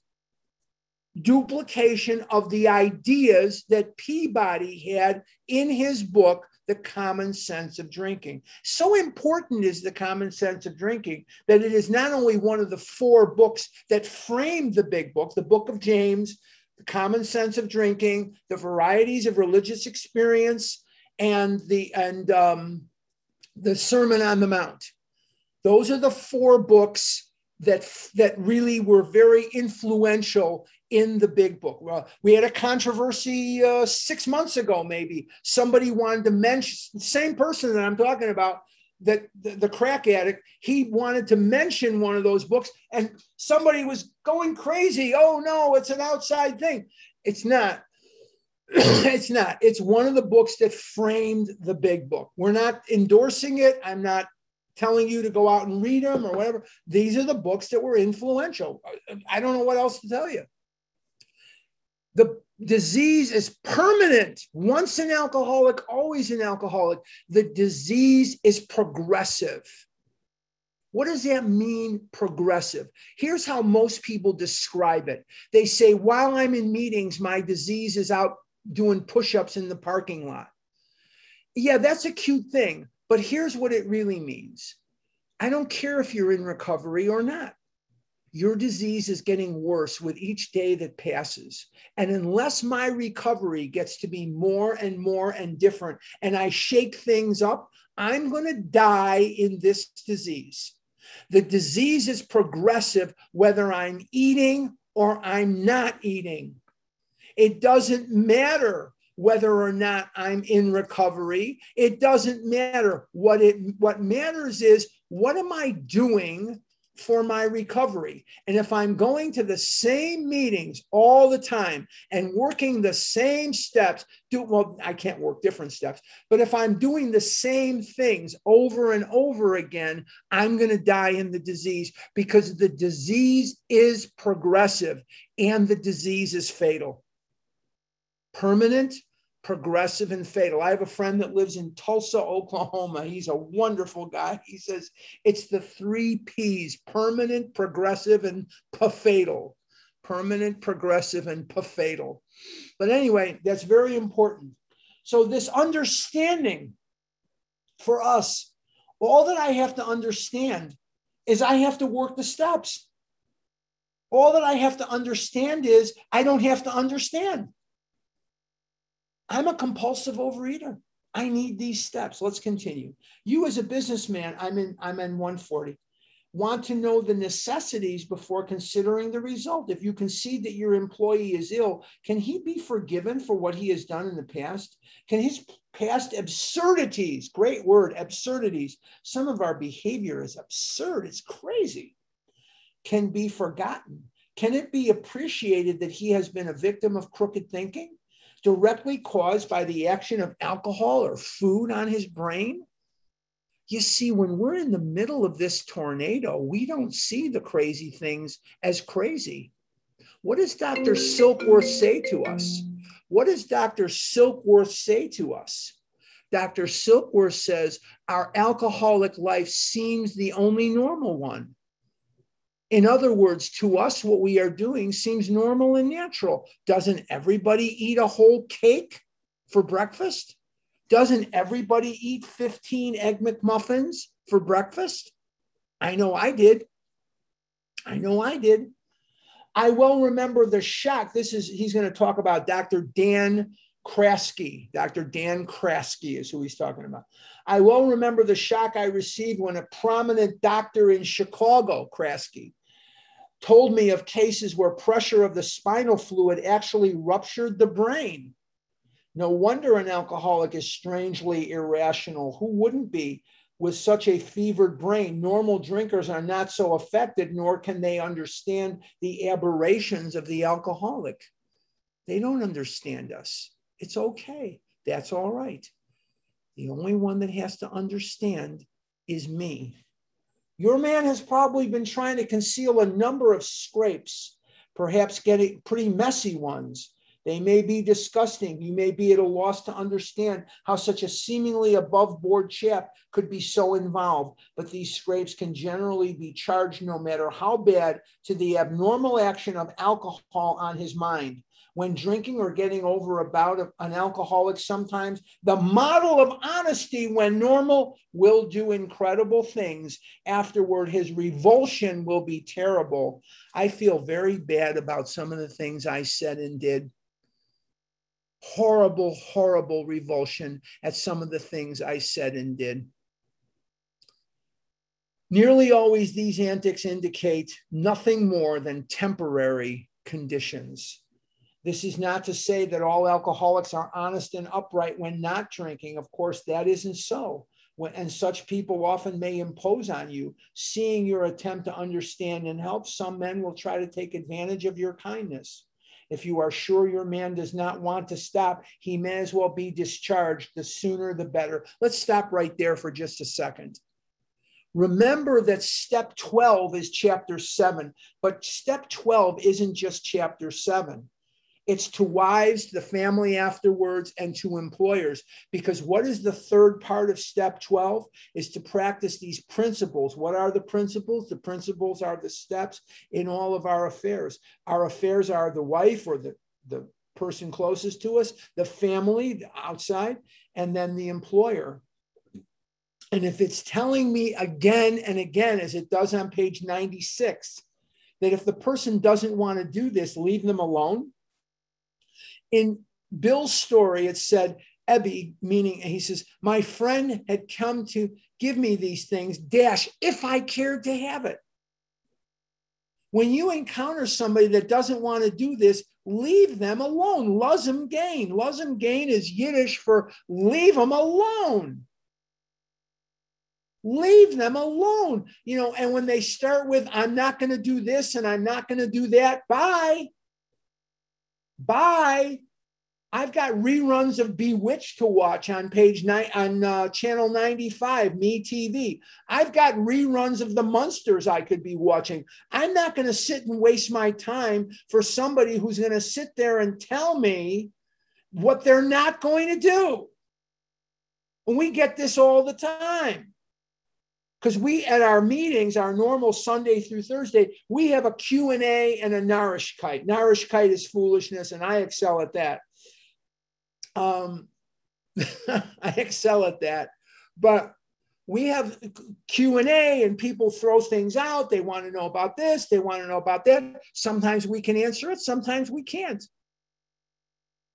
duplication of the ideas that Peabody had in his book, The Common Sense of Drinking. So important is The Common Sense of Drinking that it is not only one of the four books that framed the big book, the book of James, The Common Sense of Drinking, The Varieties of Religious Experience, and the and um, the Sermon on the Mount. Those are the four books that that really were very influential in the big book. Well, we had a controversy uh, six months ago, maybe. Somebody wanted to mention the same person that I'm talking about, that the, the, crack addict, he wanted to mention one of those books, and somebody was going crazy. Oh no, it's an outside thing. It's not. it's not. It's one of the books that framed the big book. We're not endorsing it. I'm not telling you to go out and read them or whatever. These are the books that were influential. I don't know what else to tell you. The disease is permanent. Once an alcoholic, always an alcoholic. The disease is progressive. What does that mean, progressive? Here's how most people describe it. They say, while I'm in meetings, my disease is out doing push ups in the parking lot. Yeah, that's a cute thing, but here's what it really means I don't care if you're in recovery or not. Your disease is getting worse with each day that passes. And unless my recovery gets to be more and more and different, and I shake things up, I'm going to die in this disease. The disease is progressive whether I'm eating or I'm not eating. It doesn't matter whether or not I'm in recovery. It doesn't matter. What it what matters is what am I doing for my recovery? And if I'm going to the same meetings all the time and working the same steps, do well, I can't work different steps, but if I'm doing the same things over and over again, I'm going to die in the disease because the disease is progressive and the disease is fatal permanent, progressive, and fatal. I have a friend that lives in Tulsa, Oklahoma. He's a wonderful guy. He says it's the three P's permanent, progressive, and fatal. Permanent, progressive, and fatal. But anyway, that's very important. So, this understanding for us, all that I have to understand is I have to work the steps. All that I have to understand is I don't have to understand. I'm a compulsive overeater. I need these steps. Let's continue. You as a businessman, I'm in I'm in 140. Want to know the necessities before considering the result. If you concede that your employee is ill, can he be forgiven for what he has done in the past? Can his past absurdities, great word, absurdities, some of our behavior is absurd, it's crazy, can be forgotten? Can it be appreciated that he has been a victim of crooked thinking? Directly caused by the action of alcohol or food on his brain? You see, when we're in the middle of this tornado, we don't see the crazy things as crazy. What does Dr. Silkworth say to us? What does Dr. Silkworth say to us? Dr. Silkworth says our alcoholic life seems the only normal one. In other words, to us, what we are doing seems normal and natural. Doesn't everybody eat a whole cake for breakfast? Doesn't everybody eat 15 Egg McMuffins for breakfast? I know I did. I know I did. I well remember the shock. This is, he's going to talk about Dr. Dan Kraske. Dr. Dan Kraske is who he's talking about. I well remember the shock I received when a prominent doctor in Chicago, Kraske, told me of cases where pressure of the spinal fluid actually ruptured the brain. No wonder an alcoholic is strangely irrational. Who wouldn't be with such a fevered brain? Normal drinkers are not so affected, nor can they understand the aberrations of the alcoholic. They don't understand us. It's okay. That's all right. The only one that has to understand is me. Your man has probably been trying to conceal a number of scrapes, perhaps getting pretty messy ones. They may be disgusting. You may be at a loss to understand how such a seemingly above board chap could be so involved. But these scrapes can generally be charged, no matter how bad, to the abnormal action of alcohol on his mind when drinking or getting over a bout of an alcoholic sometimes the model of honesty when normal will do incredible things afterward his revulsion will be terrible. I feel very bad about some of the things i said and did. Horrible horrible revulsion at some of the things i said and did. Nearly always, these antics indicate nothing more than temporary conditions. This is not to say that all alcoholics are honest and upright when not drinking. Of course, that isn't so. When, and such people often may impose on you. Seeing your attempt to understand and help, some men will try to take advantage of your kindness. If you are sure your man does not want to stop, he may as well be discharged. The sooner, the better. Let's stop right there for just a second. Remember that step 12 is chapter 7, but step 12 isn't just chapter 7. It's to wives, the family afterwards, and to employers. Because what is the third part of step 12? Is to practice these principles. What are the principles? The principles are the steps in all of our affairs. Our affairs are the wife or the, the person closest to us, the family outside, and then the employer. And if it's telling me again and again, as it does on page 96, that if the person doesn't want to do this, leave them alone in Bill's story, it said, Ebby, meaning he says, My friend had come to give me these things, dash, if I cared to have it. When you encounter somebody that doesn't want to do this, leave them alone. Luzum gain. Luzum gain is Yiddish for leave them alone. Leave them alone. You know, and when they start with, I'm not going to do this and I'm not going to do that, bye. Bye. I've got reruns of Bewitched to watch on page nine on uh, channel 95, Me TV. I've got reruns of the Munsters I could be watching. I'm not going to sit and waste my time for somebody who's going to sit there and tell me what they're not going to do. And we get this all the time because we at our meetings our normal sunday through thursday we have a q&a and a narishkeit kite is foolishness and i excel at that. Um, i excel at that. But we have q&a and people throw things out. They want to know about this they want to know about that. Sometimes we can answer it sometimes we can't.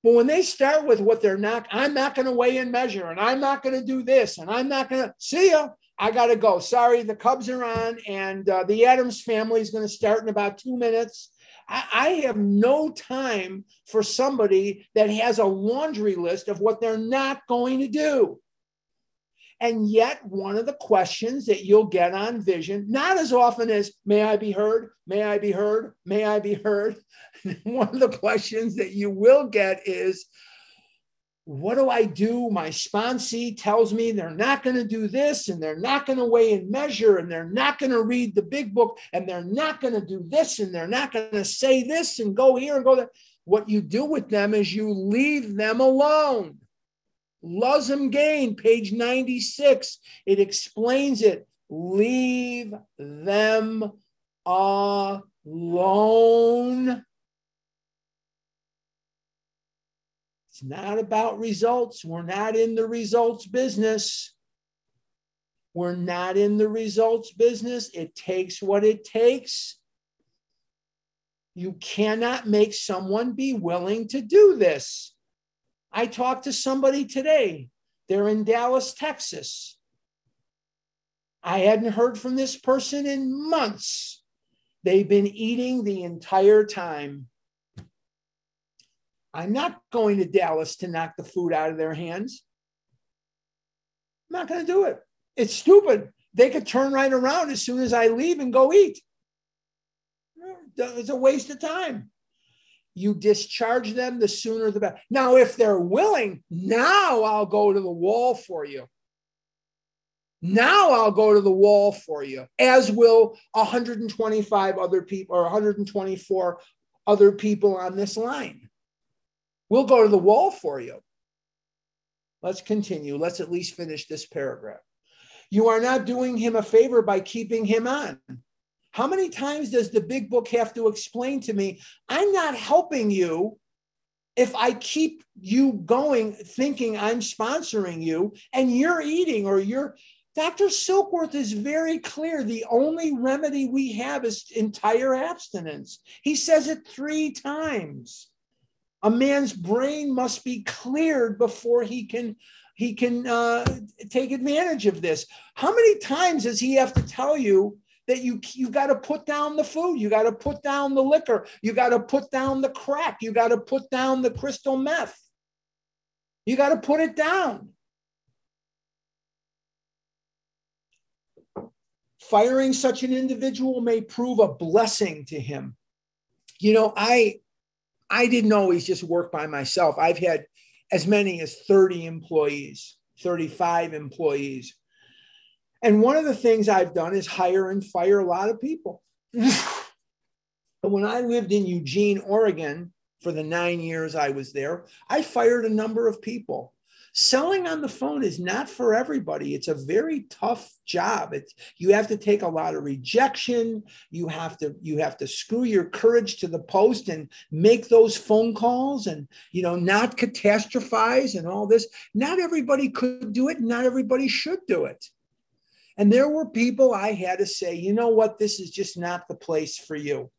But when they start with what they're not i'm not going to weigh and measure and i'm not going to do this and i'm not going to see you I got to go. Sorry, the Cubs are on, and uh, the Addams family is going to start in about two minutes. I, I have no time for somebody that has a laundry list of what they're not going to do. And yet, one of the questions that you'll get on vision, not as often as, may I be heard? May I be heard? May I be heard? one of the questions that you will get is, what do I do? My sponsee tells me they're not going to do this and they're not going to weigh and measure and they're not going to read the big book and they're not going to do this and they're not going to say this and go here and go there. What you do with them is you leave them alone. Luzum Gain, page 96, it explains it. Leave them alone. It's not about results. We're not in the results business. We're not in the results business. It takes what it takes. You cannot make someone be willing to do this. I talked to somebody today. They're in Dallas, Texas. I hadn't heard from this person in months. They've been eating the entire time. I'm not going to Dallas to knock the food out of their hands. I'm not going to do it. It's stupid. They could turn right around as soon as I leave and go eat. It's a waste of time. You discharge them, the sooner the better. Now, if they're willing, now I'll go to the wall for you. Now I'll go to the wall for you, as will 125 other people or 124 other people on this line. We'll go to the wall for you. Let's continue. Let's at least finish this paragraph. You are not doing him a favor by keeping him on. How many times does the big book have to explain to me, I'm not helping you if I keep you going thinking I'm sponsoring you and you're eating or you're. Dr. Silkworth is very clear. The only remedy we have is entire abstinence. He says it three times. A man's brain must be cleared before he can he can uh, take advantage of this. How many times does he have to tell you that you you got to put down the food, you got to put down the liquor, you got to put down the crack, you got to put down the crystal meth. You got to put it down. Firing such an individual may prove a blessing to him. You know, I I didn't always just work by myself. I've had as many as 30 employees, 35 employees. And one of the things I've done is hire and fire a lot of people. But when I lived in Eugene, Oregon, for the nine years I was there, I fired a number of people selling on the phone is not for everybody. It's a very tough job. It's you have to take a lot of rejection. You have to you have to screw your courage to the post and make those phone calls and you know not catastrophize and all this. Not everybody could do it. Not everybody should do it. And there were people i had to say you know what? This is just not the place for you.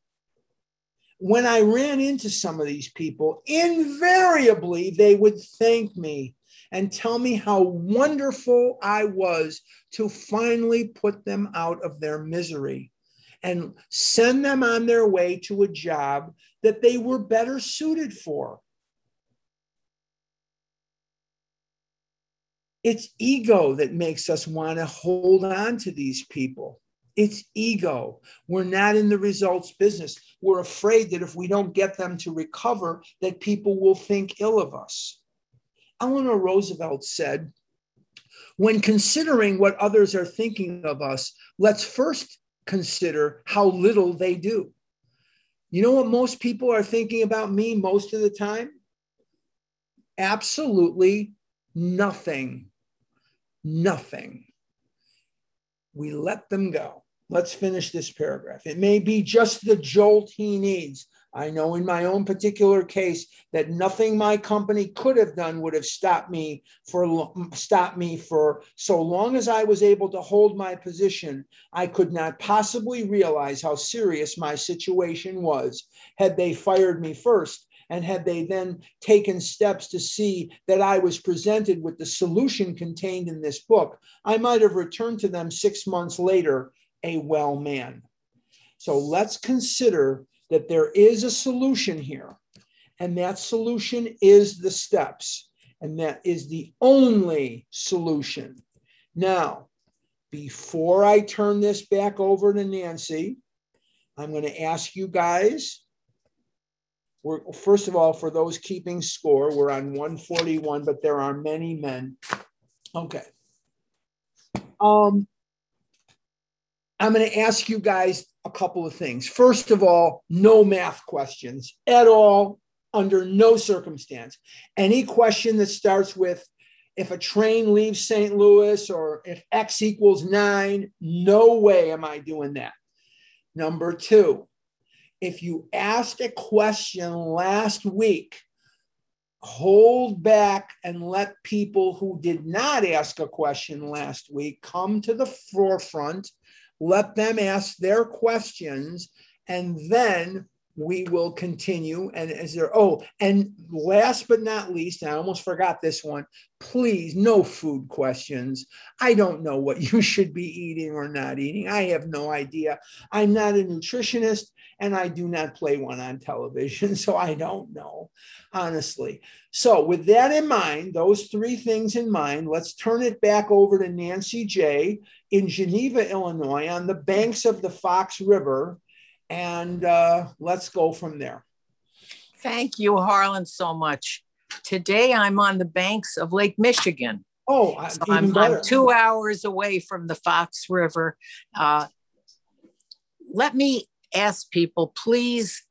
When I ran into some of these people, invariably they would thank me and tell me how wonderful I was to finally put them out of their misery and send them on their way to a job that they were better suited for. It's ego that makes us want to hold on to these people. It's ego. We're not in the results business. We're afraid that if we don't get them to recover, that people will think ill of us. Eleanor Roosevelt said, when considering what others are thinking of us, let's first consider how little they do. You know what most people are thinking about me most of the time? Absolutely nothing. Nothing. We let them go. Let's finish this paragraph. It may be just the jolt he needs, I know in my own particular case that nothing my company could have done would have stopped me for stopped me for so long as I was able to hold my position. I could not possibly realize how serious my situation was had they fired me first and had they then taken steps to see that I was presented with the solution contained in this book, I might have returned to them six months later a well man. So let's consider that there is a solution here, and that solution is the steps, and that is the only solution. Now, before I turn this back over to Nancy, I'm going to ask you guys. We're, first of all, for those keeping score, we're on 141, but there are many men. Okay. Um, I'm going to ask you guys a couple of things. First of all, no math questions at all, under no circumstance. Any question that starts with if a train leaves St. Louis or if X equals nine, no way am I doing that. Number two, if you asked a question last week, hold back and let people who did not ask a question last week come to the forefront. Let them ask their questions, and then we will continue. And is there, oh, and last but not least, I almost forgot this one. Please, no food questions. I don't know what you should be eating or not eating. I have no idea. I'm not a nutritionist and I do not play one on television. So I don't know, honestly. So, with that in mind, those three things in mind, let's turn it back over to Nancy J. in Geneva, Illinois, on the banks of the Fox River and uh, let's go from there. Thank you, Harlan, so much. Today I'm on the banks of Lake Michigan. Oh, so I'm, I'm, two hours away from the Fox River. Uh, let me ask people, please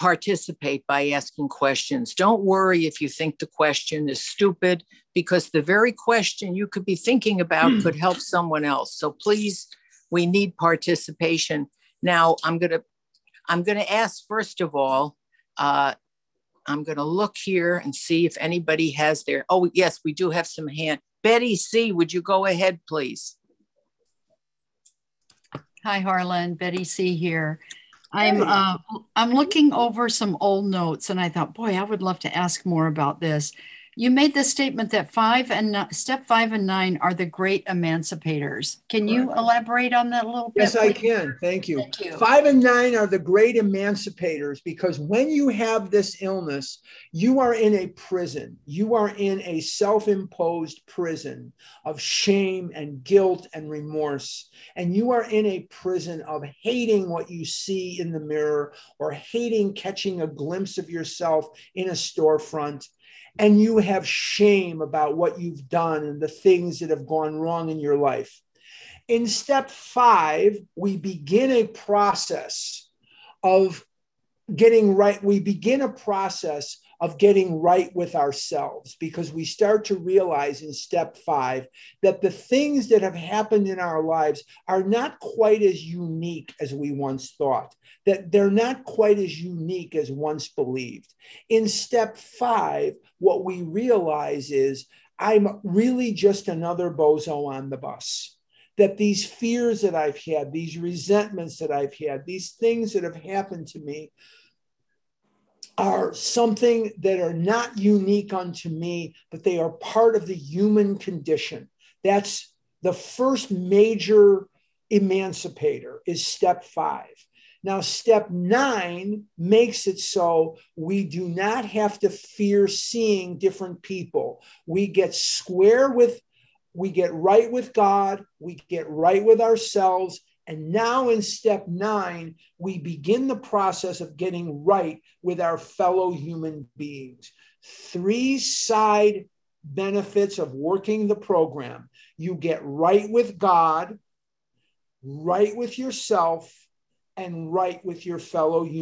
participate by asking questions. Don't worry if you think the question is stupid, because the very question you could be thinking about could help someone else. So please, we need participation. Now I'm gonna I'm gonna ask first of all. Uh, I'm gonna look here and see if anybody has their. Oh yes, we do have some hand. Betty C, would you go ahead, please? Hi, Harlan. Betty C here. I'm uh, I'm looking over some old notes, and I thought, boy, I would love to ask more about this. You made the statement that five and step five and nine are the great emancipators. Can you elaborate on that a little bit? Yes, I can. Thank you. Thank you. Five and nine are the great emancipators because when you have this illness, you are in a prison. You are in a self imposed prison of shame and guilt and remorse. And you are in a prison of hating what you see in the mirror or hating catching a glimpse of yourself in a storefront and you have shame about what you've done and the things that have gone wrong in your life. In step five, we begin a process of getting right. We begin a process of getting right with ourselves because we start to realize in step five that the things that have happened in our lives are not quite as unique as we once thought, that they're not quite as unique as once believed. In step five, what we realize is I'm really just another bozo on the bus. That these fears that I've had, these resentments that I've had, these things that have happened to me are something that are not unique unto me, but they are part of the human condition. That's the first major emancipator is step five. Now, step nine makes it so we do not have to fear seeing different people. We get square with, we get right with God, we get right with ourselves, and now in step nine, we begin the process of getting right with our fellow human beings. Three side benefits of working the program you get right with God, right with yourself, and right with your fellow human